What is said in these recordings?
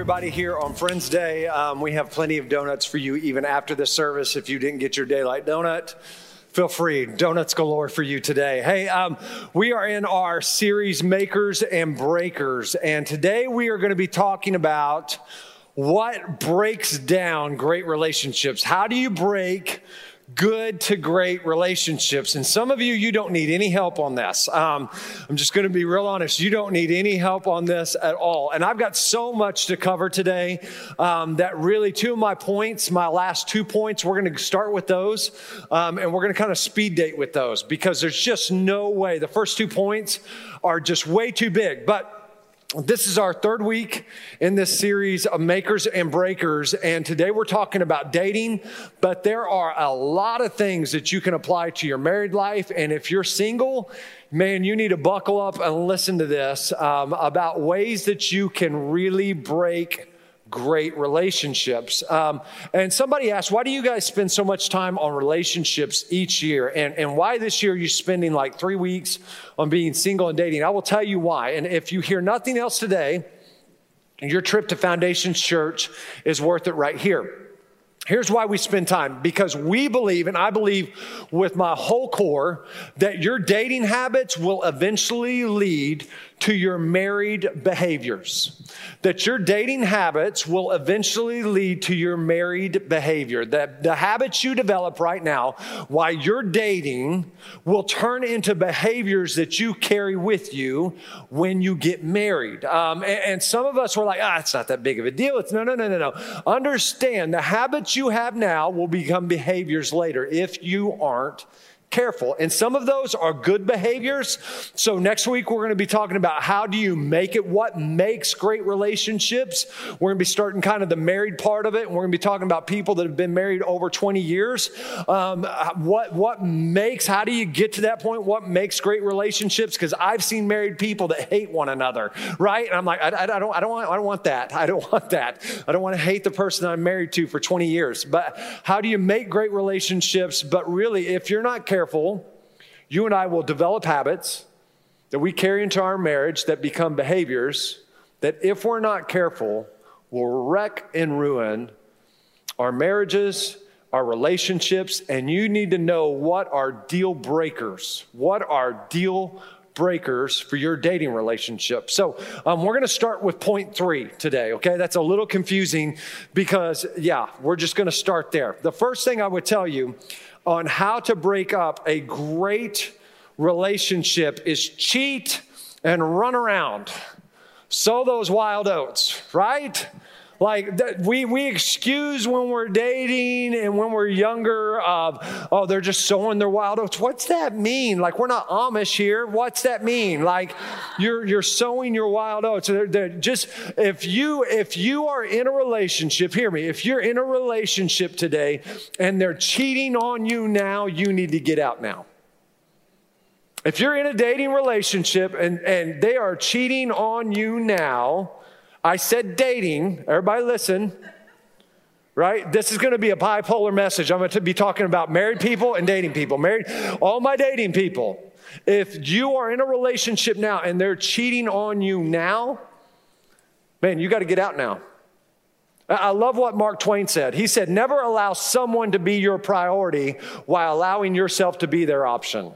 Everybody here on Friends Day. Um, we have plenty of donuts for you even after the service. If you didn't get your daylight donut, feel free. Donuts galore for you today. Hey, um, we are in our series Makers and Breakers, and today we are going to be talking about what breaks down great relationships. How do you break good to great relationships. And some of you, you don't need any help on this. Um, I'm just going to be real honest. You don't need any help on this at all. And I've got so much to cover today um, that really, two of my points, my last two points, we're going to start with those. Um, and we're going to kind of speed date with those because there's just no way. The first two points are just way too big. But this is our third week in this series of makers and breakers. And today we're talking about dating, but there are a lot of things that you can apply to your married life. And if you're single, man, you need to buckle up and listen to this um, about ways that you can really break great relationships. Um, and somebody asked, why do you guys spend so much time on relationships each year? And, and why this year you're spending like three weeks on being single and dating? I will tell you why. And if you hear nothing else today, your trip to Foundations Church is worth it right here. Here's why we spend time because we believe, and I believe with my whole core, that your dating habits will eventually lead to your married behaviors. That your dating habits will eventually lead to your married behavior. That the habits you develop right now while you're dating will turn into behaviors that you carry with you when you get married. Um, and, and, some of us were like, ah, it's not that big of a deal. It's no, no, no, no, no. Understand the habits you have now will become behaviors later if you aren't careful. And some of those are good behaviors. So next week, we're going to be talking about how do you make it? What makes great relationships? We're going to be starting kind of the married part of it. And we're going to be talking about people that have been married over 20 years. Um, what, what makes, how do you get to that point? What makes great relationships? Because I've seen married people that hate one another, right? And I'm like, I, I, don't, I, don't want, I don't want that. I don't want that. I don't want to hate the person I'm married to for 20 years. But how do you make great relationships? But really, if you're not careful, careful, you and I will develop habits that we carry into our marriage that become behaviors that, if we're not careful, will wreck and ruin our marriages, our relationships, and you need to know what are deal breakers. What are deal breakers for your dating relationship. So, um, we're going to start with point three today, okay? That's a little confusing because, yeah, we're just going to start there. The first thing I would tell you on how to break up a great relationship is cheat and run around. Sow those wild oats, right? Like we, we excuse when we're dating and when we're younger of, oh, they're just sowing their wild oats. What's that mean? Like we're not Amish here. What's that mean? Like you're, you're sowing your wild oats. They're, they're just, if you, if you are in a relationship, hear me, if you're in a relationship today and they're cheating on you now, you need to get out now. If you're in a dating relationship and, and they are cheating on you now, I said dating. Everybody listen. Right? This is going to be a bipolar message. I'm going to be talking about married people and dating people. Married, all my dating people. If you are in a relationship now and they're cheating on you now, man, you got to get out now. I love what Mark Twain said. He said, Never allow someone to be your priority while allowing yourself to be their option.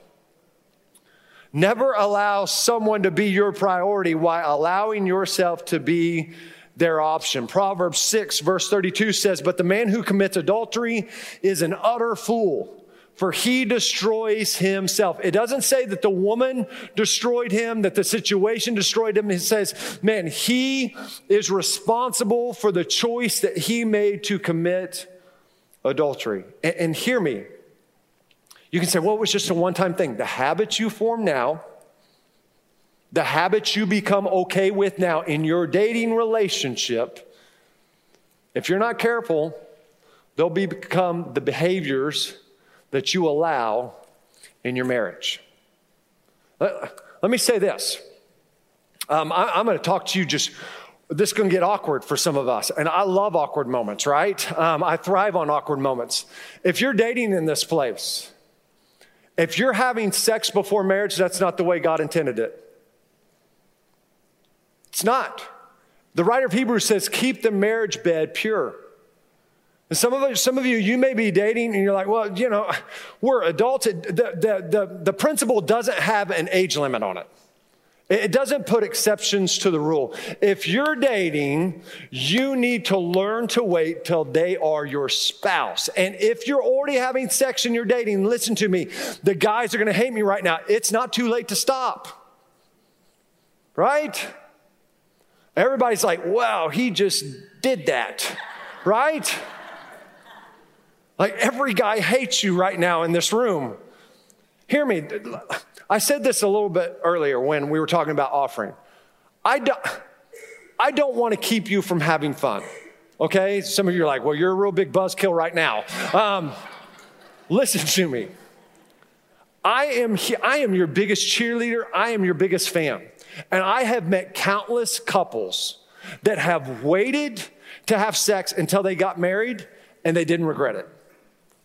Never allow someone to be your priority while allowing yourself to be their option. Proverbs 6, verse 32 says, But the man who commits adultery is an utter fool, for he destroys himself. It doesn't say that the woman destroyed him, that the situation destroyed him. It says, Man, he is responsible for the choice that he made to commit adultery. And, and hear me, you can say, well, it was just a one time thing. The habits you form now the habits you become okay with now in your dating relationship, if you're not careful, they'll become the behaviors that you allow in your marriage. Let, let me say this. Um, I, am going to talk to you just this is going to get awkward for some of us. And I love awkward moments, right? Um, I thrive on awkward moments. If you're dating in this place, if you're having sex before marriage, that's not the way God intended it. It's not. The writer of Hebrews says, keep the marriage bed pure. And some of, some of you, you may be dating and you're like, well, you know, we're adults. The, the, the, the principle doesn't have an age limit on it. It doesn't put exceptions to the rule. If you're dating, you need to learn to wait till they are your spouse. And if you're already having sex and you're dating, listen to me, the guys are gonna hate me right now. It's not too late to stop. Right? Everybody's like, wow, he just did that. Right? Like every guy hates you right now in this room. Hear me. I said this a little bit earlier when we were talking about offering. I don't, I don't want to keep you from having fun. Okay? Some of you are like, well, you're a real big buzzkill right now. Um, listen to me. I am, I am your biggest cheerleader. I am your biggest fan. And I have met countless couples that have waited to have sex until they got married and they didn't regret it.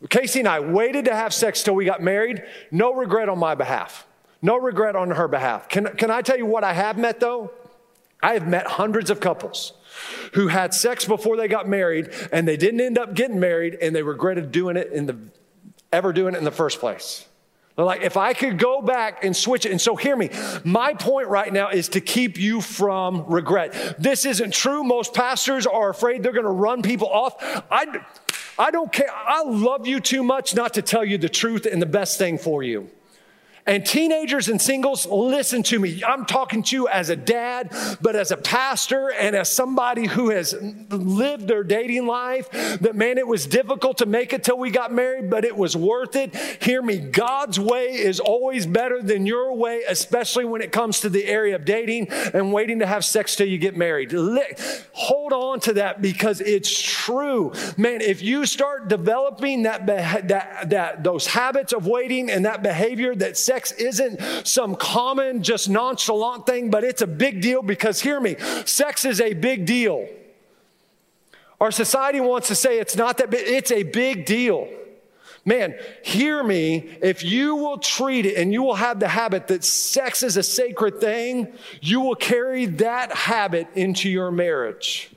Casey and I waited to have sex till we got married. No regret on my behalf. No regret on her behalf. Can, can I tell you what I have met though? I have met hundreds of couples who had sex before they got married and they didn't end up getting married and they regretted doing it in the ever doing it in the first place. They're like, if I could go back and switch it. And so, hear me. My point right now is to keep you from regret. This isn't true. Most pastors are afraid they're going to run people off. I, I don't care. I love you too much not to tell you the truth and the best thing for you. And teenagers and singles, listen to me. I'm talking to you as a dad, but as a pastor and as somebody who has lived their dating life, that man, it was difficult to make it till we got married, but it was worth it. Hear me. God's way is always better than your way, especially when it comes to the area of dating and waiting to have sex till you get married. Hold on to that because it's true. Man, if you start developing that, that, that those habits of waiting and that behavior that sex sex isn't some common, just nonchalant thing, but it's a big deal because hear me, sex is a big deal. Our society wants to say it's not that big, it's a big deal. Man, hear me. If you will treat it and you will have the habit that sex is a sacred thing, you will carry that habit into your marriage.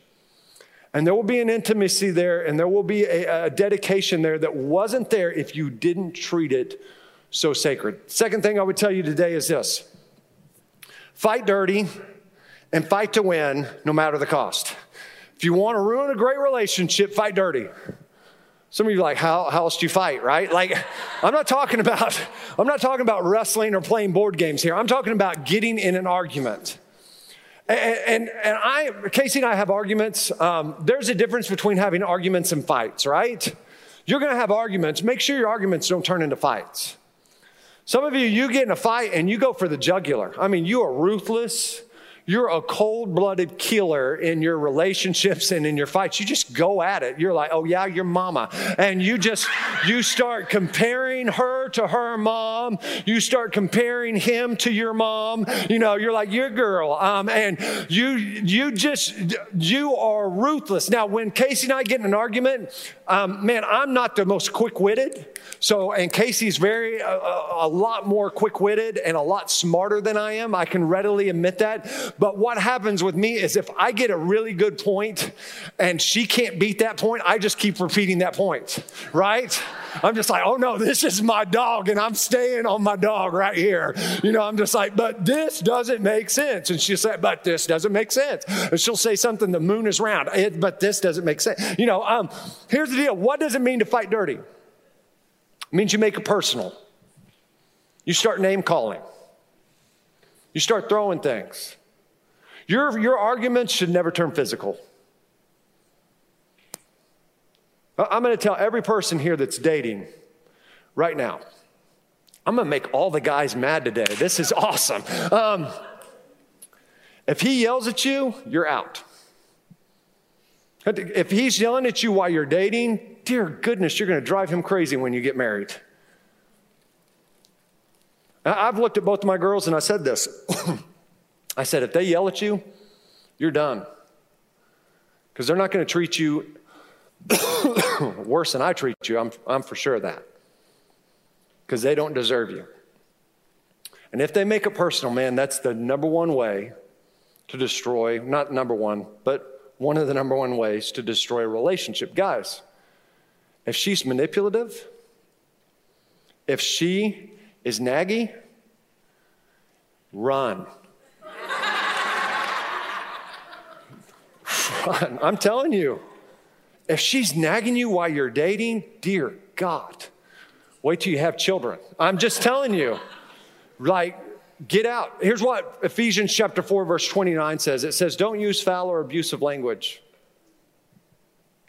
And there will be an intimacy there and there will be a, a dedication there that wasn't there if you didn't treat it so sacred. Second thing I would tell you today is this fight dirty and fight to win no matter the cost. If you want to ruin a great relationship, fight dirty. Some of you are like, how, how else do you fight, right? Like, I'm not talking about, I'm not talking about wrestling or playing board games here. I'm talking about getting in an argument. And, and, and I, Casey and I have arguments. Um, there's a difference between having arguments and fights, right? You're going to have arguments. Make sure your arguments don't turn into fights. Some of you, you get in a fight and you go for the jugular. I mean, you are ruthless. You're a cold blooded killer in your relationships and in your fights. You just go at it. You're like, oh, yeah, your mama. And you just, you start comparing her to her mom. You start comparing him to your mom. You know, you're like, your girl. Um, and you, you just, you are ruthless. Now, when Casey and I get in an argument, um, man, I'm not the most quick witted. So, and Casey's very, a, a lot more quick witted and a lot smarter than I am. I can readily admit that. But what happens with me is if I get a really good point and she can't beat that point, I just keep repeating that point, right? I'm just like, oh no, this is my dog and I'm staying on my dog right here. You know, I'm just like, but this doesn't make sense. And she'll say, but this doesn't make sense. And she'll say something, the moon is round, it, but this doesn't make sense. You know, um, here's the deal. What does it mean to fight dirty? It means you make it personal. You start name calling. You start throwing things. Your, your arguments should never turn physical. I'm going to tell every person here that's dating right now. I'm going to make all the guys mad today. This is awesome. Um, If he yells at you, you're out. If he's yelling at you while you're dating, dear goodness, you're going to drive him crazy when you get married. I've looked at both of my girls and I said this. I said, if they yell at you, you're done. Because they're not going to treat you worse than I treat you. I'm, I'm for sure of that. Because they don't deserve you. And if they make it personal, man, that's the number one way to destroy, not number one, but one of the number one ways to destroy a relationship. Guys, if she's manipulative, if she is naggy, run. Run. I'm telling you. If she's nagging you while you're dating, dear God, wait till you have children. I'm just telling you. Like, get out. Here's what Ephesians chapter 4, verse 29 says it says, Don't use foul or abusive language.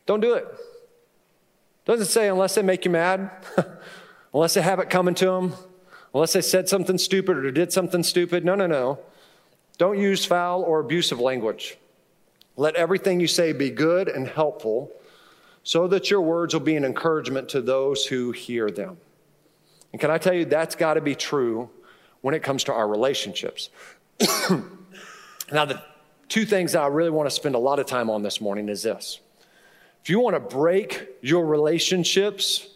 Don't do it. Doesn't say unless they make you mad, unless they have it coming to them, unless they said something stupid or did something stupid. No, no, no. Don't use foul or abusive language. Let everything you say be good and helpful so that your words will be an encouragement to those who hear them. And can I tell you, that's got to be true when it comes to our relationships. now, the two things I really want to spend a lot of time on this morning is this. If you want to break your relationships,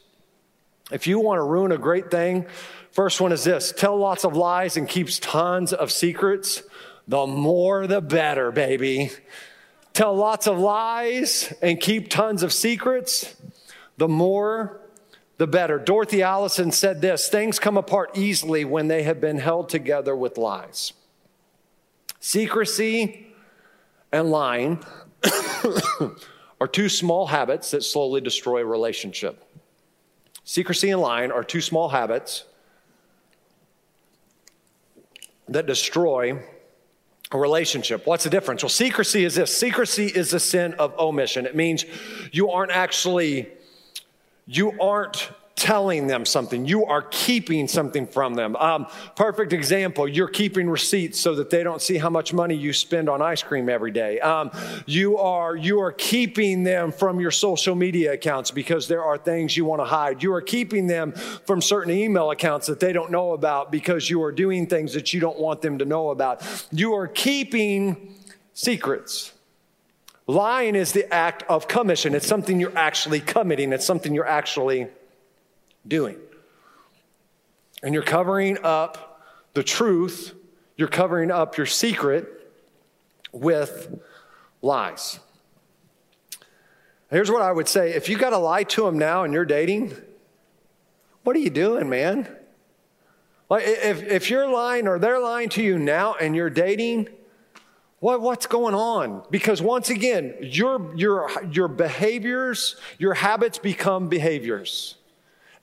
if you want to ruin a great thing, first one is this tell lots of lies and keeps tons of secrets. The more the better, baby tell lots of lies, and keep tons of secrets, the more the better. Dorothy Allison said this things come apart easily when they have been held together with lies. Secrecy and lying are two small habits that slowly destroy a relationship. Secrecy and lying are two small habits that destroy a relationship. What's the difference? Well, secrecy is this secrecy is a sin of omission. It means you aren't actually, you aren't telling them something. You are keeping something from them. Um, perfect example, you're keeping receipts so that they don't see how much money you spend on ice cream every day. Um, you, are, you are keeping them from your social media accounts because there are things you want to hide. You are keeping them from certain email accounts that they don't know about because you are doing things that you don't want them to know about. You are keeping secrets. Lying is the act of commission. It's something you're actually committing. It's something you're actually doing. And you're covering up the truth, you're covering up your secret with lies. Here's what I would say if you got to lie to them now and you're dating, what are you doing, man? Like if, if you're lying or they're lying to you now and you're dating, what, what's going on? Because once again, your, your, your behaviors, your habits become behaviors.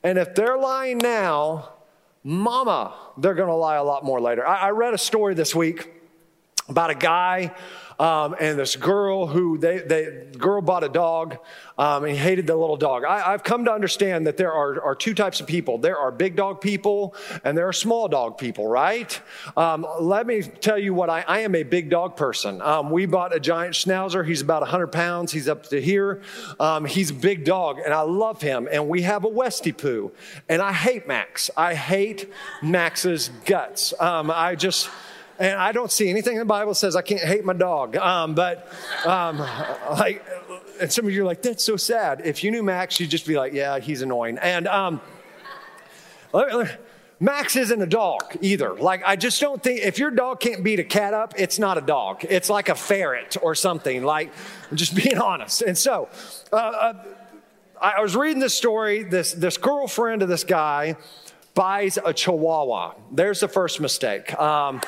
And if they're lying now, mama, they're going to lie a lot more later. I, I, read a story this week about a guy um, and this girl who they, they girl bought a dog um, and hated the little dog. I, have come to understand that there are, are two types of people. There are big dog people and there are small dog people, right? Um, let me tell you what I, I am a big dog person. Um, we bought a giant schnauzer. He's about 100 pounds. He's up to here. Um, he's a big dog and I love him. And we have a Westie Poo and I hate Max. I hate Max's guts. Um, I just, and I don't see anything in the Bible says I can't hate my dog. Um, but um, like, and some of you are like, that's so sad. If you knew Max, you'd just be like, yeah, he's annoying. And um, Max isn't a dog either. Like, I just don't think if your dog can't beat a cat up, it's not a dog. It's like a ferret or something. Like, just being honest. And so, uh, uh, I was reading this story. This this girlfriend of this guy buys a Chihuahua. There's the first mistake. Um,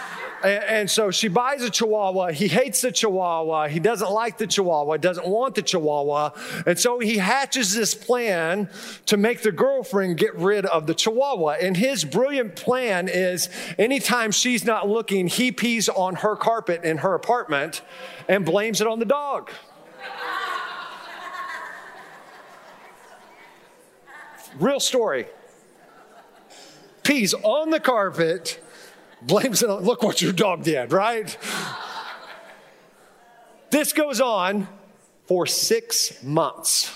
and, and, so she buys a Chihuahua. He hates the Chihuahua. He doesn't like the Chihuahua, doesn't want the Chihuahua. And so he hatches this plan to make the girlfriend get rid of the Chihuahua. And his brilliant plan is anytime she's not looking, he pees on her carpet in her apartment and blames it on the dog. Real story pees on the carpet, blames it on, look what your dog did, right? This goes on for six months.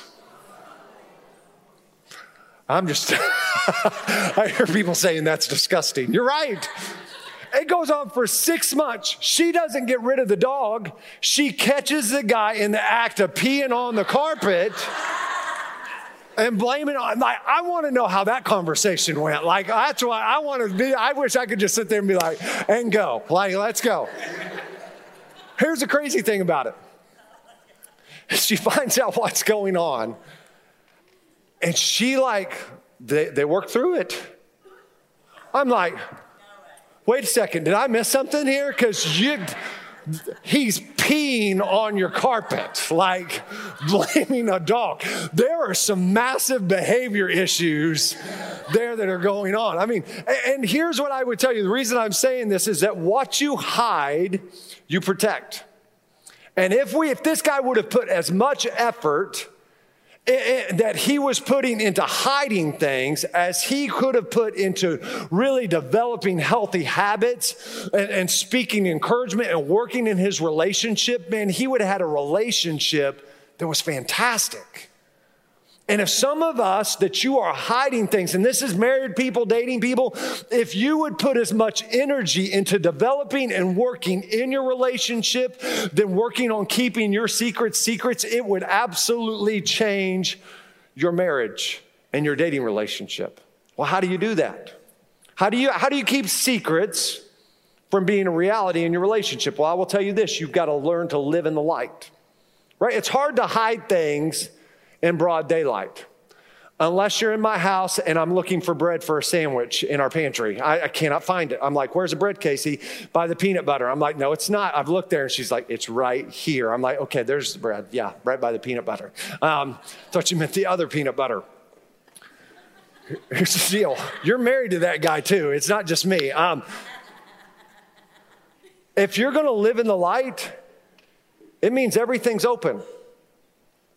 I'm just, I hear people saying that's disgusting. You're right. It goes on for six months. She doesn't get rid of the dog. She catches the guy in the act of peeing on the carpet and blaming on like I want to know how that conversation went. Like that's why I want to be I wish I could just sit there and be like and go. Like let's go. Here's the crazy thing about it. She finds out what's going on and she like they, they work through it. I'm like, wait a second, did I miss something here? Because you he's peeing on your carpet, like blaming a dog. There are some massive behavior issues there that are going on. I mean, and here's what I would tell you the reason I'm saying this is that what you hide, you protect. And if we, if this guy would have put as much effort Eh, eh, that he was putting into hiding things as he could have put into really developing healthy habits and, and, speaking encouragement and working in his relationship, man, he would have had a relationship that was fantastic. And if some of us that you are hiding things, and this is married people, dating people, if you would put as much energy into developing and working in your relationship than working on keeping your secrets secrets, it would absolutely change your marriage and your dating relationship. Well, how do you do that? How do you, how do you keep secrets from being a reality in your relationship? Well, I will tell you this you've got to learn to live in the light, right? It's hard to hide things in broad daylight. Unless you're in my house and I'm looking for bread for a sandwich in our pantry. I, I, cannot find it. I'm like, where's the bread, Casey? By the peanut butter. I'm like, no, it's not. I've looked there and she's like, it's right here. I'm like, okay, there's the bread. Yeah, right by the peanut butter. Um, thought you meant the other peanut butter. Here's the deal you're married to that guy too. It's not just me. Um, if you're going to live in the light, it means everything's open.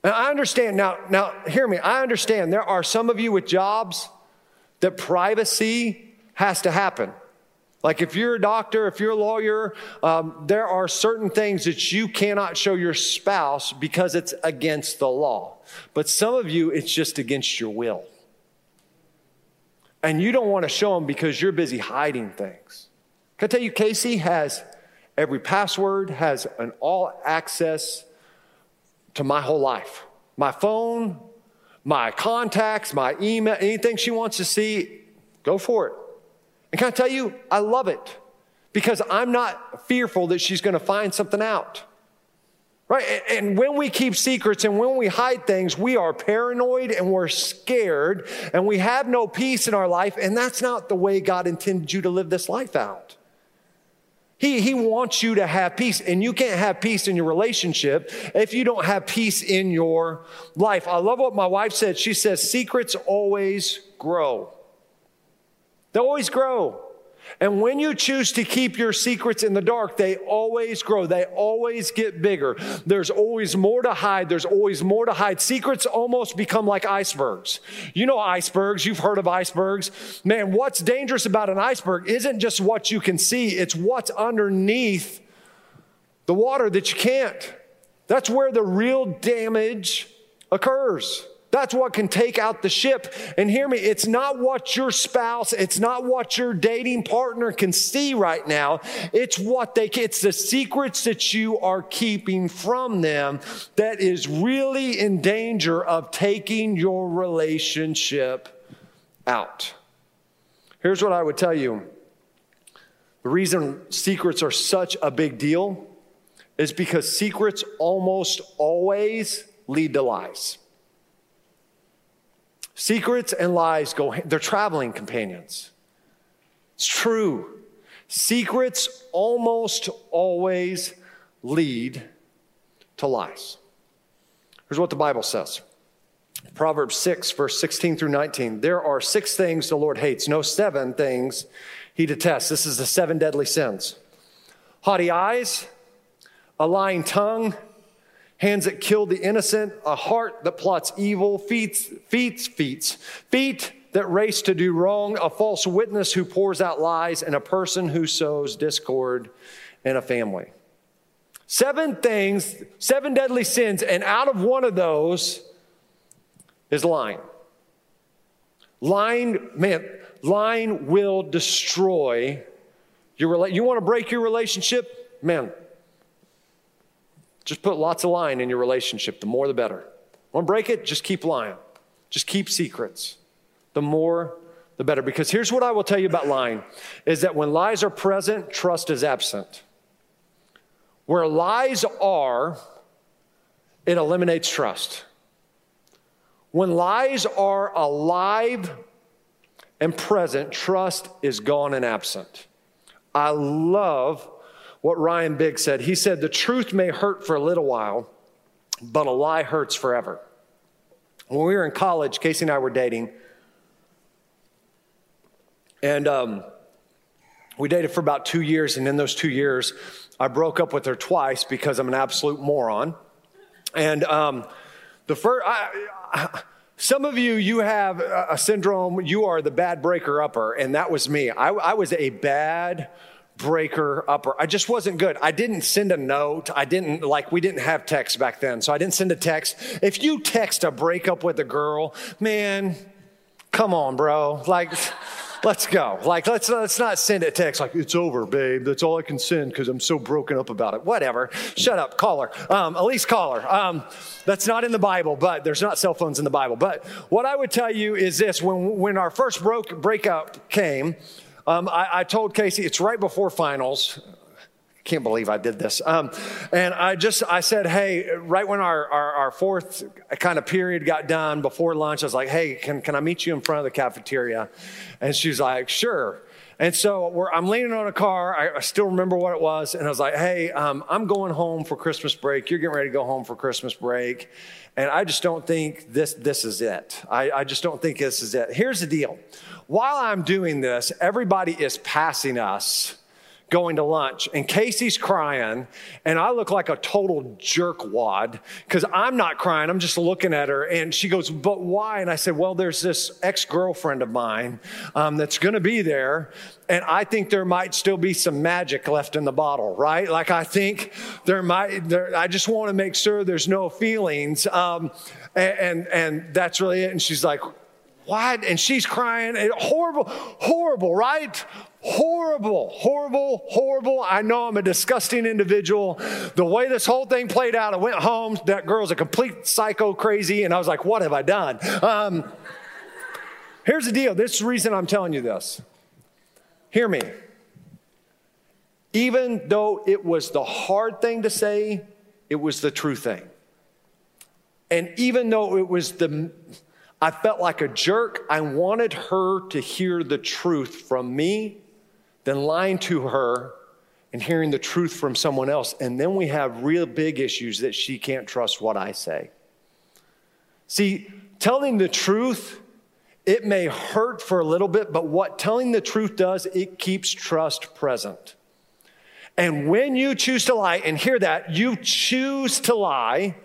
Now, I understand, now, now, hear me. I understand there are some of you with jobs that privacy has to happen. Like if you're a doctor, if you're a lawyer, um, there are certain things that you cannot show your spouse because it's against the law. But some of you, it's just against your will. And you don't want to show them because you're busy hiding things. Can I tell you, Casey has every password, has an all access to my whole life my phone, my contacts, my email, anything she wants to see, go for it. And can I tell you, I love it because I'm not fearful that she's going to find something out. Right? And when we keep secrets and when we hide things, we are paranoid and we're scared and we have no peace in our life. And that's not the way God intended you to live this life out. He, he wants you to have peace, and you can't have peace in your relationship if you don't have peace in your life. I love what my wife said. She says, Secrets always grow. They always grow. And when you choose to keep your secrets in the dark, they always grow. They always get bigger. There's always more to hide. There's always more to hide. Secrets almost become like icebergs. You know icebergs. You've heard of icebergs. Man, what's dangerous about an iceberg isn't just what you can see, it's what's underneath the water that you can't. That's where the real damage occurs. That's what can take out the ship. And hear me, it's not what your spouse, it's not what your dating partner can see right now. It's what they it's the secrets that you are keeping from them that is really in danger of taking your relationship out. Here's what I would tell you. The reason secrets are such a big deal is because secrets almost always lead to lies. Secrets and lies go, they're traveling companions. It's true. Secrets almost always lead to lies. Here's what the Bible says Proverbs 6, verse 16 through 19. There are six things the Lord hates, no, seven things he detests. This is the seven deadly sins haughty eyes, a lying tongue hands that kill the innocent, a heart that plots evil, feet, feet, feet, feet that race to do wrong, a false witness who pours out lies, and a person who sows discord in a family. Seven things, seven deadly sins, and out of one of those is lying. Lying, man, lying will destroy your You want to break your relationship? Man, just put lots of lying in your relationship. The more, the better. Want to break it? Just keep lying. Just keep secrets. The more, the better. Because here's what I will tell you about lying is that when lies are present, trust is absent. Where lies are, it eliminates trust. When lies are alive and present, trust is gone and absent. I love what Ryan Biggs said. He said, The truth may hurt for a little while, but a lie hurts forever. When we were in college, Casey and I were dating, and um, we dated for about two years. And in those two years, I broke up with her twice because I'm an absolute moron. And um, the first, I, I, some of you, you have a syndrome, you are the bad breaker upper, and that was me. I, I was a bad breaker upper. I just wasn't good. I didn't send a note. I didn't, like, we didn't have text back then, so I didn't send a text. If you text a breakup with a girl, man, come on, bro. Like, let's go. Like, let's, let's not send a text like, it's over, babe. That's all I can send because I'm so broken up about it. Whatever. Shut up. Call her. Um, at least call her. Um, that's not in the Bible, but there's not cell phones in the Bible. But what I would tell you is this when, when our first broke, breakup came, um, I, I told Casey, it's right before finals can't believe I did this. Um, and I just, I said, hey, right when our, our, our, fourth kind of period got done before lunch, I was like, hey, can, can I meet you in front of the cafeteria? And she's like, sure. And so I'm leaning on a car. I, I, still remember what it was. And I was like, hey, um, I'm going home for Christmas break. You're getting ready to go home for Christmas break. And I just don't think this, this is it. I, I just don't think this is it. Here's the deal. While I'm doing this, everybody is passing us going to lunch and Casey's crying and I look like a total jerkwad because I'm not crying. I'm just looking at her and she goes, but why? And I said, well, there's this ex-girlfriend of mine um, that's going to be there. And I think there might still be some magic left in the bottle, right? Like I think there might, there, I just want to make sure there's no feelings. Um, and, and, and that's really it. And she's like, what? And she's crying. Horrible, horrible, right? Horrible, horrible, horrible. I know I'm a disgusting individual. The way this whole thing played out, I went home. That girl's a complete psycho crazy. And I was like, what have I done? Um, here's the deal. This is the reason I'm telling you this. Hear me. Even though it was the hard thing to say, it was the true thing. And even though it was the I felt like a jerk. I wanted her to hear the truth from me, then lying to her and hearing the truth from someone else. And then we have real big issues that she can't trust what I say. See, telling the truth, it may hurt for a little bit, but what telling the truth does, it keeps trust present. And when you choose to lie, and hear that, you choose to lie,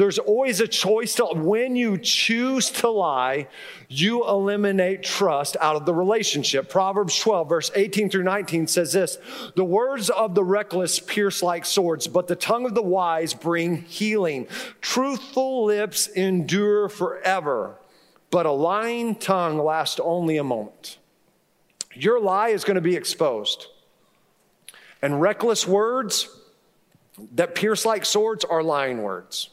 there's always a choice to, when you choose to lie, you eliminate trust out of the relationship. Proverbs 12, verse 18 through 19 says this The words of the reckless pierce like swords, but the tongue of the wise bring healing. Truthful lips endure forever, but a lying tongue lasts only a moment. Your lie is going to be exposed. And reckless words that pierce like swords are lying words.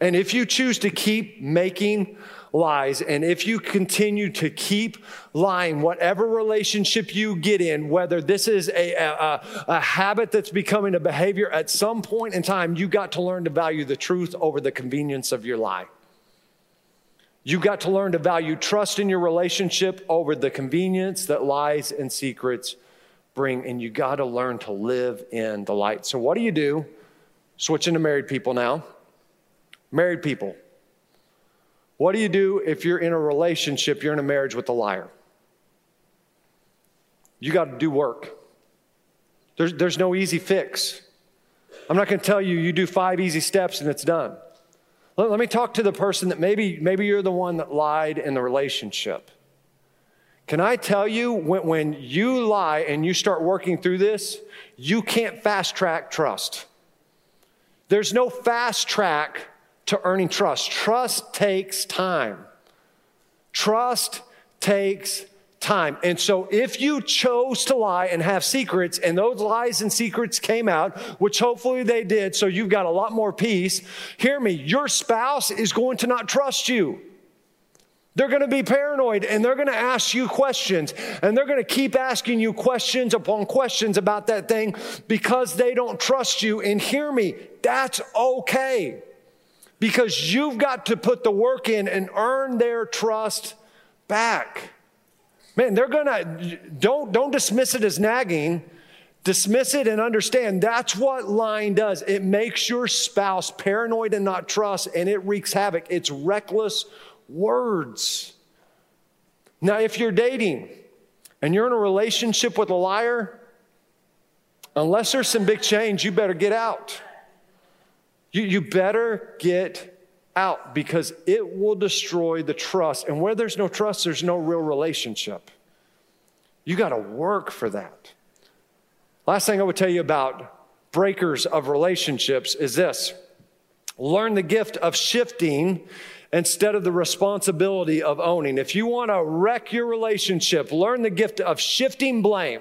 And if you choose to keep making lies, and if you continue to keep lying, whatever relationship you get in, whether this is a, a, a, habit that's becoming a behavior, at some point in time, you got to learn to value the truth over the convenience of your lie. You got to learn to value trust in your relationship over the convenience that lies and secrets bring. And you got to learn to live in the light. So, what do you do? Switching to married people now. Married people, what do you do if you're in a relationship, you're in a marriage with a liar? You got to do work. There's, there's no easy fix. I'm not going to tell you you do five easy steps and it's done. Let, let me talk to the person that maybe, maybe you're the one that lied in the relationship. Can I tell you, when, when you lie and you start working through this, you can't fast track trust. There's no fast track to earning trust. Trust takes time. Trust takes time. And so if you chose to lie and have secrets and those lies and secrets came out, which hopefully they did, so you've got a lot more peace, hear me, your spouse is going to not trust you. They're going to be paranoid and they're going to ask you questions and they're going to keep asking you questions upon questions about that thing because they don't trust you. And hear me, that's okay because you've got to put the work in and earn their trust back. Man, they're to don't don't dismiss it as nagging. Dismiss it and understand that's what lying does. It makes your spouse paranoid and not trust, and it wreaks havoc. It's reckless words. Now, if you're dating and you're in a relationship with a liar, unless there's some big change, you better get out. You, you better get out because it will destroy the trust. And where there's no trust, there's no real relationship. You got to work for that. Last thing I would tell you about breakers of relationships is this learn the gift of shifting instead of the responsibility of owning. If you want to wreck your relationship, learn the gift of shifting blame.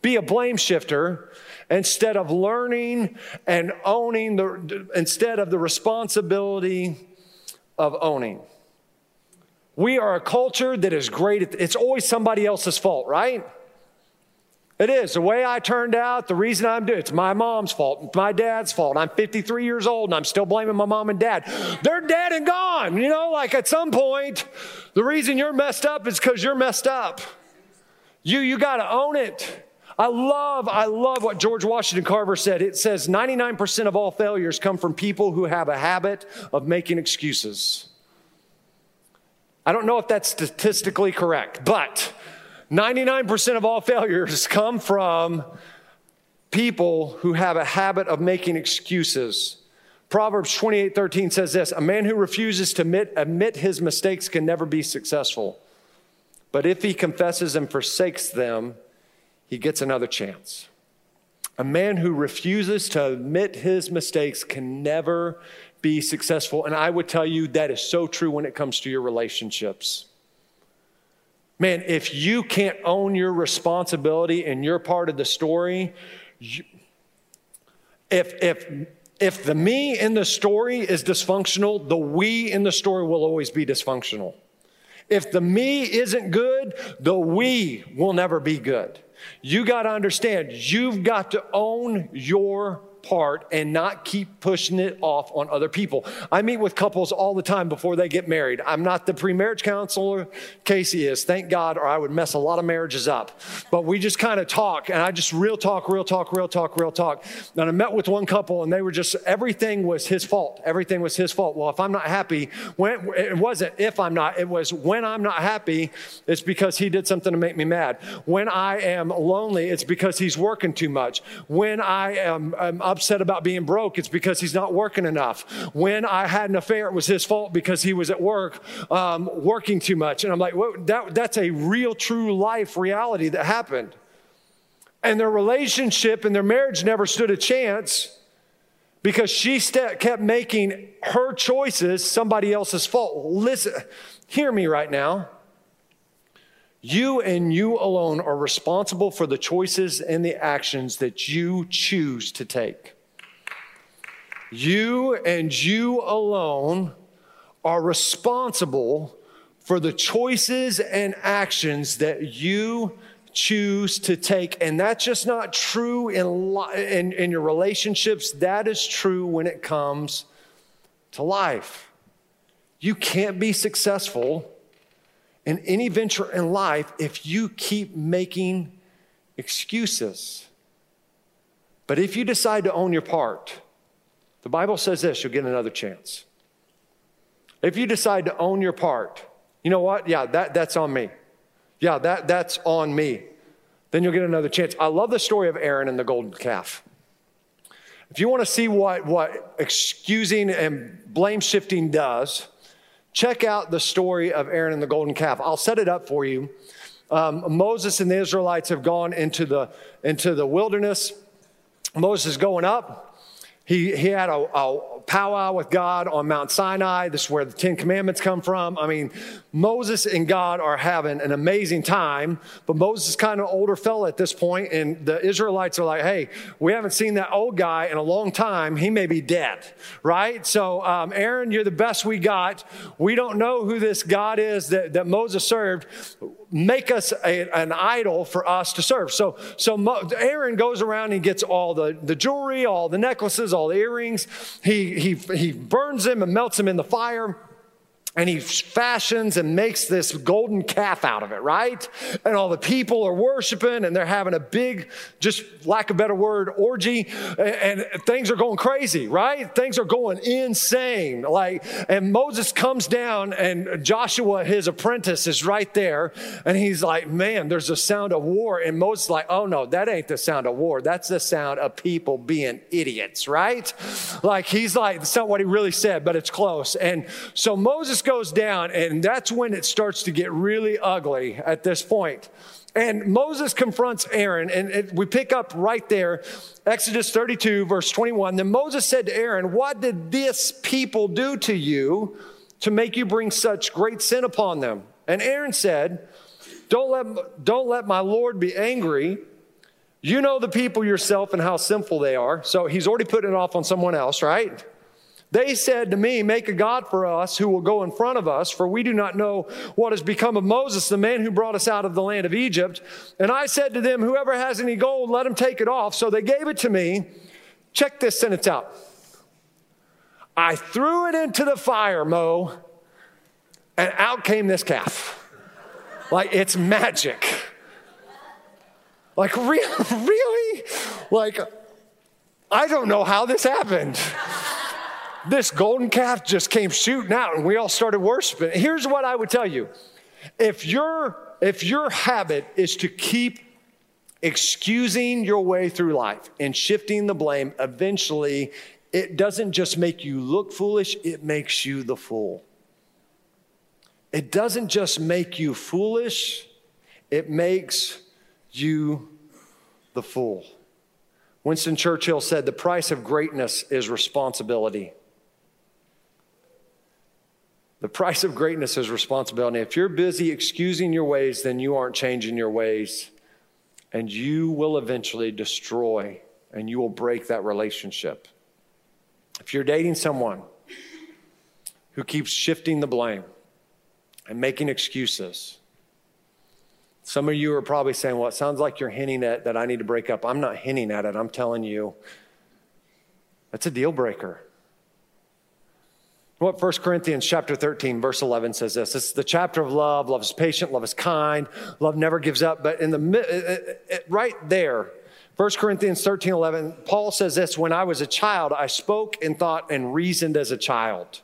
Be a blame shifter instead of learning and owning the instead of the responsibility of owning. We are a culture that is great at, it's always somebody else's fault, right? It is. The way I turned out, the reason I'm doing it's my mom's fault, my dad's fault. I'm 53 years old and I'm still blaming my mom and dad. They're dead and gone. You know, like at some point, the reason you're messed up is because you're messed up. You you gotta own it. I love, I love what George Washington Carver said. It says 99% of all failures come from people who have a habit of making excuses. I don't know if that's statistically correct, but 99% of all failures come from people who have a habit of making excuses. Proverbs 28 13 says this A man who refuses to admit, admit his mistakes can never be successful. But if he confesses and forsakes them, he gets another chance. A man who refuses to admit his mistakes can never be successful. And I would tell you that is so true when it comes to your relationships. Man, if you can't own your responsibility and your part of the story, you, if, if, if the me in the story is dysfunctional, the we in the story will always be dysfunctional. If the me isn't good, the we will never be good. You got to understand, you've got to own your part and not keep pushing it off on other people. I meet with couples all the time before they get married. I'm not the pre-marriage counselor. Casey is, thank God, or I would mess a lot of marriages up. But we just kind of talk, and I just real talk, real talk, real talk, real talk. And I met with one couple, and they were just everything was his fault. Everything was his fault. Well, if I'm not happy, when it wasn't if I'm not, it was when I'm not happy, it's because he did something to make me mad. When I am lonely, it's because he's working too much. When I am, am upset about being broke, it's because he's not working enough. When I had an affair, it was his fault because he was at work um, working too much. And I'm like, well, that, that's a real, true life reality that happened. And their relationship and their marriage never stood a chance because she st- kept making her choices somebody else's fault. Listen, hear me right now. You and you alone are responsible for the choices and the actions that you choose to take. You and you alone are responsible for the choices and actions that you choose to take. And that's just not true in, in, in, your relationships, that is true when it comes to life. You can't be successful in any venture in life if you keep making excuses. But if you decide to own your part, the Bible says this you'll get another chance. If you decide to own your part, you know what? Yeah, that, that's on me. Yeah, that, that's on me. Then you'll get another chance. I love the story of Aaron and the golden calf. If you want to see what, what excusing and blame shifting does, check out the story of Aaron and the golden calf. I'll set it up for you. Um, Moses and the Israelites have gone into the, into the wilderness. Moses is going up, he, he had a, a powwow with God on Mount Sinai. This is where the Ten Commandments come from. I mean, Moses and God are having an amazing time, but Moses is kind of an older fella at this point, and the Israelites are like, hey, we haven't seen that old guy in a long time. He may be dead, right? So, um, Aaron, you're the best we got. We don't know who this God is that, that Moses served make us a, an idol for us to serve. So, so Aaron goes around and gets all the, the jewelry, all the necklaces, all the earrings. He, he, he burns them and melts them in the fire and he fashions and makes this golden calf out of it, right? And all the people are worshiping and they're having a big, just lack of better word, orgy. And things are going crazy, right? Things are going insane. Like, and Moses comes down and Joshua, his apprentice, is right there. And he's like, man, there's a sound of war. And Moses like, oh no, that ain't the sound of war. That's the sound of people being idiots, right? Like, he's like, that's not what he really said, but it's close. And so Moses goes down, and that's when it starts to get really ugly at this point. And Moses confronts Aaron, and it, we pick up right there, Exodus 32, verse 21. Then Moses said to Aaron, What did this people do to you to make you bring such great sin upon them? And Aaron said, Don't let, don't let my Lord be angry. You know the people yourself and how sinful they are. So he's already putting it off on someone else, right? They said to me, Make a God for us who will go in front of us, for we do not know what has become of Moses, the man who brought us out of the land of Egypt. And I said to them, Whoever has any gold, let him take it off. So they gave it to me. Check this sentence out. I threw it into the fire, Mo, and out came this calf. Like it's magic. Like, really? really? Like, I don't know how this happened this golden calf just came shooting out and we all started worshiping. Here's what I would tell you. If your if your habit is to keep excusing your way through life and shifting the blame, eventually it doesn't just make you look foolish, it makes you the fool. It doesn't just make you foolish, it makes you the fool. Winston Churchill said, The price of greatness is responsibility. The price of greatness is responsibility. If you're busy excusing your ways, then you aren't changing your ways. And you will eventually destroy and you will break that relationship. If you're dating someone who keeps shifting the blame and making excuses, some of you are probably saying, Well, it sounds like you're hinting at that I need to break up. I'm not hinting at it. I'm telling you, that's a deal breaker. What 1 Corinthians chapter 13, verse 11 says this. It's the chapter of love. Love is patient. Love is kind. Love never gives up. But in the uh, uh, uh, right there, 1 Corinthians 13, 11, Paul says this When I was a child, I spoke and thought and reasoned as a child.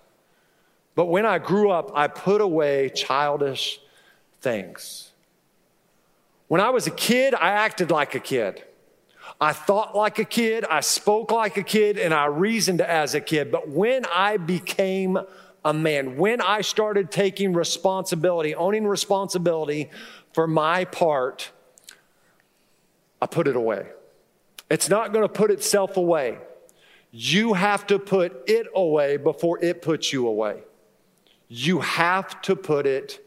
But when I grew up, I put away childish things. When I was a kid, I acted like a kid. I thought like a kid, I spoke like a kid, and I reasoned as a kid. But when I became a man, when I started taking responsibility, owning responsibility for my part, I put it away. It's not going to put itself away. You have to put it away before it puts you away. You have to put it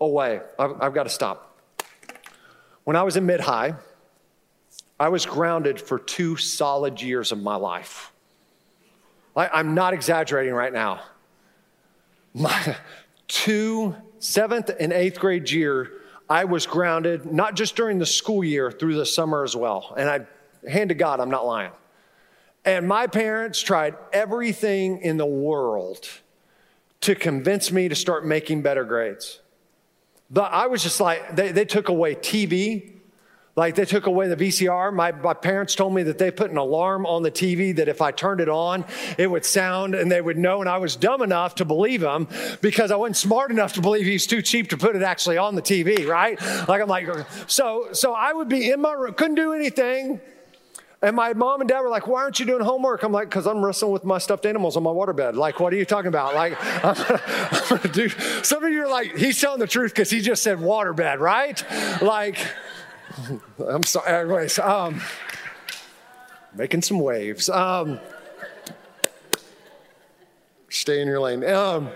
away. I've, I've got to stop. When I was in mid high, I was grounded for two solid years of my life. I, am not exaggerating right now. My two, seventh and eighth grade year, I was grounded, not just during the school year, through the summer as well. And I, hand to God, I'm not lying. And my parents tried everything in the world to convince me to start making better grades. But I was just like, they, they took away TV, like they took away the VCR. My, my parents told me that they put an alarm on the TV that if I turned it on, it would sound and they would know. And I was dumb enough to believe them because I wasn't smart enough to believe he's too cheap to put it actually on the TV, right? Like I'm like, so, so I would be in my room, couldn't do anything. And my mom and dad were like, why aren't you doing homework? I'm like, because I'm wrestling with my stuffed animals on my waterbed. Like, what are you talking about? Like, I'm gonna, I'm gonna do, some of you are like, he's telling the truth because he just said waterbed, right? Like, I'm sorry. Anyways, um, making some waves. Um, stay in your lane. Um,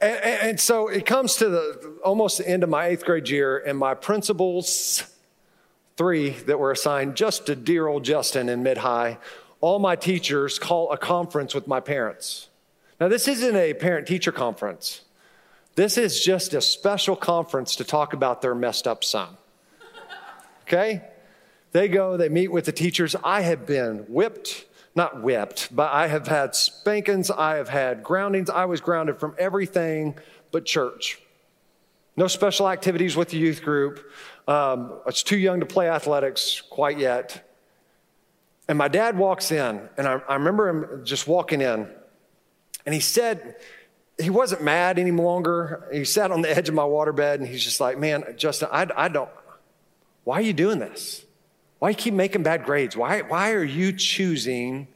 and, and, so it comes to the almost the end of my eighth grade year, and my principals, three that were assigned just to dear old Justin in mid high, all my teachers call a conference with my parents. Now, this isn't a parent teacher conference. This is just a special conference to talk about their messed up son. Okay? They go, they meet with the teachers. I have been whipped, not whipped, but I have had spankings, I have had groundings. I was grounded from everything but church. No special activities with the youth group. Um, I was too young to play athletics quite yet. And my dad walks in, and I, I remember him just walking in, and he said, he wasn't mad any longer. He sat on the edge of my waterbed and he's just like, man, Justin, I, I don't, why are you doing this? Why you keep making bad grades? Why, why are you choosing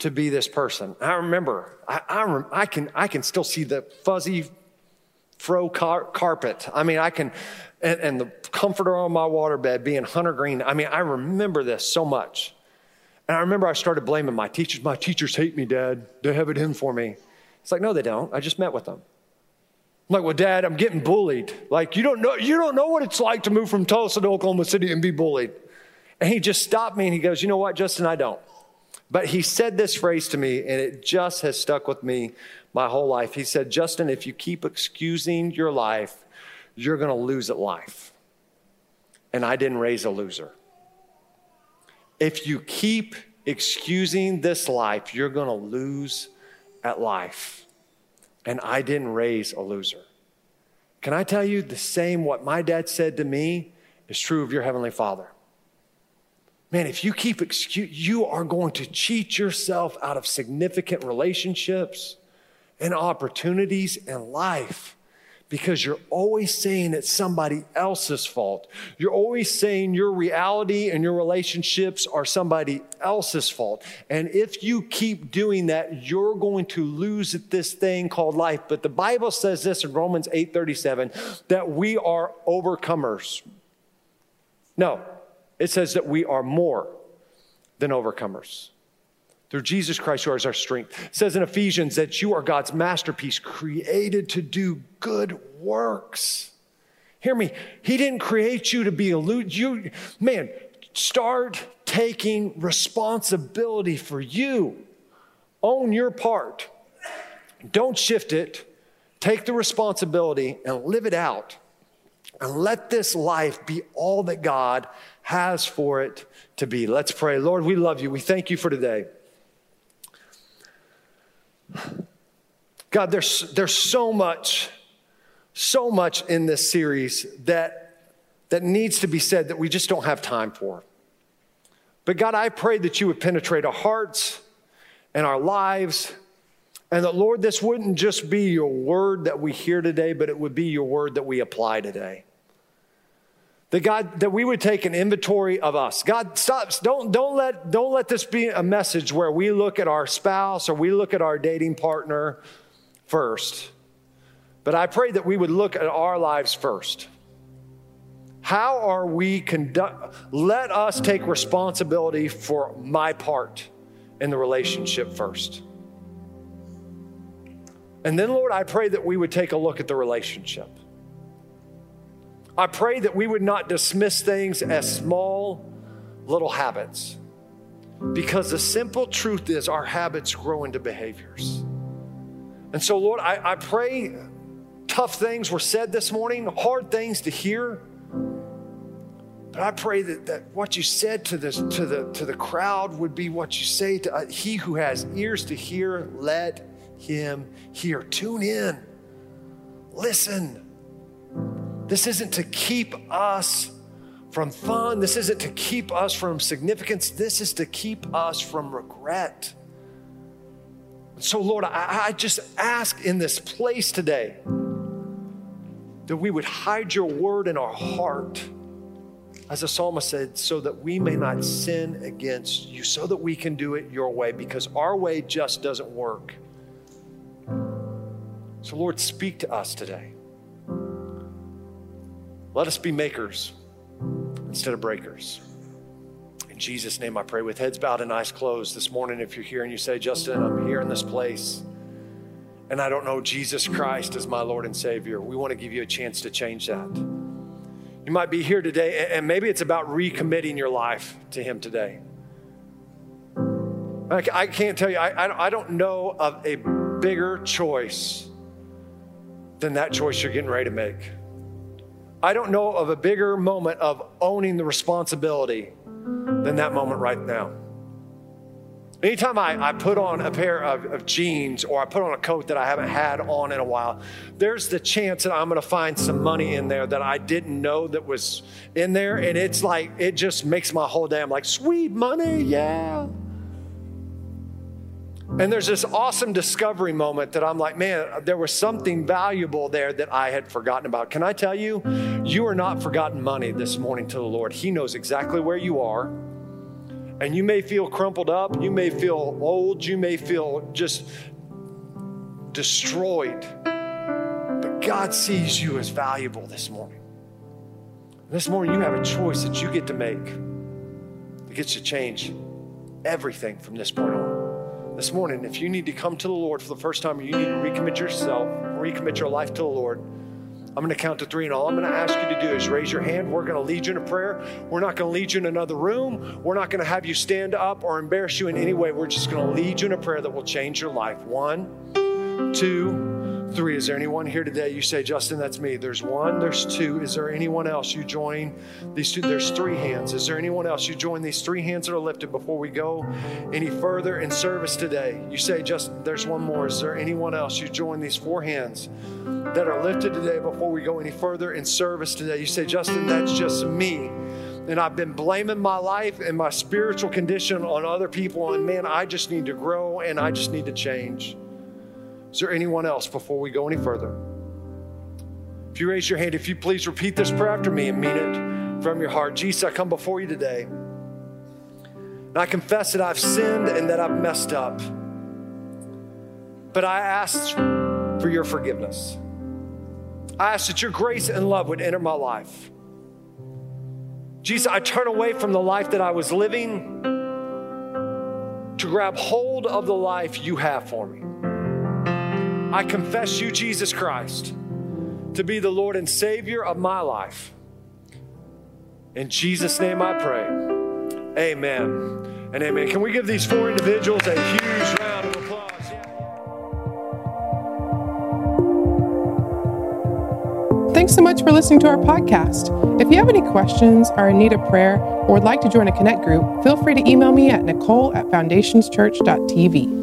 to be this person? I remember, I, I, I can, I can still see the fuzzy fro car, carpet. I mean, I can, and, and the comforter on my waterbed being hunter green. I mean, I remember this so much. And I remember I started blaming my teachers. My teachers hate me, Dad. They have it in for me. It's like, no, they don't. I just met with them. I'm like, well, Dad, I'm getting bullied. Like, you don't know, you don't know what it's like to move from Tulsa to Oklahoma City and be bullied. And he just stopped me and he goes, you know what, Justin, I don't. But he said this phrase to me, and it just has stuck with me my whole life. He said, Justin, if you keep excusing your life, you're going to lose at life. And I didn't raise a loser. If you keep excusing this life, you're going to lose at life. And I didn't raise a loser. Can I tell you the same what my dad said to me is true of your heavenly father? Man, if you keep excuse, you are going to cheat yourself out of significant relationships and opportunities in life because you're always saying it's somebody else's fault. You're always saying your reality and your relationships are somebody else's fault. And if you keep doing that, you're going to lose this thing called life. But the Bible says this in Romans 8:37 that we are overcomers. No, it says that we are more than overcomers through Jesus Christ, who is our strength. It says in Ephesians that you are God's masterpiece, created to do good works. Hear me. He didn't create you to be a you. Man, start taking responsibility for you. Own your part. Don't shift it. Take the responsibility and live it out. And let this life be all that God has for it to be. Let's pray. Lord, we love you. We thank you for today. God, there's, there's so much, so much in this series that, that needs to be said that we just don't have time for. But God, I pray that you would penetrate our hearts and our lives, and that, Lord, this wouldn't just be your word that we hear today, but it would be your word that we apply today. That God, that we would take an inventory of us. God, stop, don't, don't, let, don't let this be a message where we look at our spouse or we look at our dating partner first. But I pray that we would look at our lives first. How are we conduct? Let us take responsibility for my part in the relationship first. And then, Lord, I pray that we would take a look at the relationship. I pray that we would not dismiss things as small little habits because the simple truth is our habits grow into behaviors. And so, Lord, I, I pray tough things were said this morning, hard things to hear. But I pray that, that what you said to, this, to, the, to the crowd would be what you say to uh, he who has ears to hear, let him hear. Tune in, listen. This isn't to keep us from fun. This isn't to keep us from significance. This is to keep us from regret. So, Lord, I, I just ask in this place today that we would hide your word in our heart, as the psalmist said, so that we may not sin against you, so that we can do it your way, because our way just doesn't work. So, Lord, speak to us today. Let us be makers instead of breakers. In Jesus' name I pray. With heads bowed and eyes closed this morning, if you're here and you say, Justin, I'm here in this place and I don't know Jesus Christ as my Lord and Savior, we want to give you a chance to change that. You might be here today, and maybe it's about recommitting your life to Him today. I can't tell you, I, I don't know of a bigger choice than that choice you're getting ready to make. I don't know of a bigger moment of owning the responsibility than that moment right now. Anytime I, I put on a pair of, of, jeans or I put on a coat that I haven't had on in a while, there's the chance that I'm going to find some money in there that I didn't know that was in there. And it's like, it just makes my whole day, I'm like, sweet money, yeah. And there's this awesome discovery moment that I'm like, man, there was something valuable there that I had forgotten about. Can I tell you, you are not forgotten money this morning to the Lord. He knows exactly where you are. And you may feel crumpled up, you may feel old, you may feel just destroyed. But God sees you as valuable this morning. This morning, you have a choice that you get to make that gets to change everything from this point on. This morning, if you need to come to the Lord for the first time, or you need to recommit yourself, recommit your life to the Lord, I'm going to count to three, and all I'm going to ask you to do is raise your hand. We're going to lead you in a prayer. We're not going to lead you in another room. We're not going to have you stand up or embarrass you in any way. We're just going to lead you in a prayer that will change your life. One, two, three. Is there anyone here today? You say, Justin, that's me. There's one, there's two. Is there anyone else? You join these two. There's three hands. Is there anyone else? You join these three hands that are lifted before we go any further in service today. You say, just there's one more. Is there anyone else? You join these four hands that are lifted today before we go any further in service today. You say, Justin, that's just me. And I've been blaming my life and my spiritual condition on other people. And man, I just need to grow and I just need to change. Is there anyone else before we go any further? If you raise your hand, if you please repeat this prayer after me and mean it from your heart. Jesus, I come before you today. And I confess that I've sinned and that I've messed up. But I ask for your forgiveness. I ask that your grace and love would enter my life. Jesus, I turn away from the life that I was living to grab hold of the life you have for me. I confess you, Jesus Christ, to be the Lord and Savior of my life. In Jesus' name I pray. Amen and amen. Can we give these four individuals a huge round of applause? Thanks so much for listening to our podcast. If you have any questions, are in need of prayer, or would like to join a Connect group, feel free to email me at nicole at foundationschurch.tv.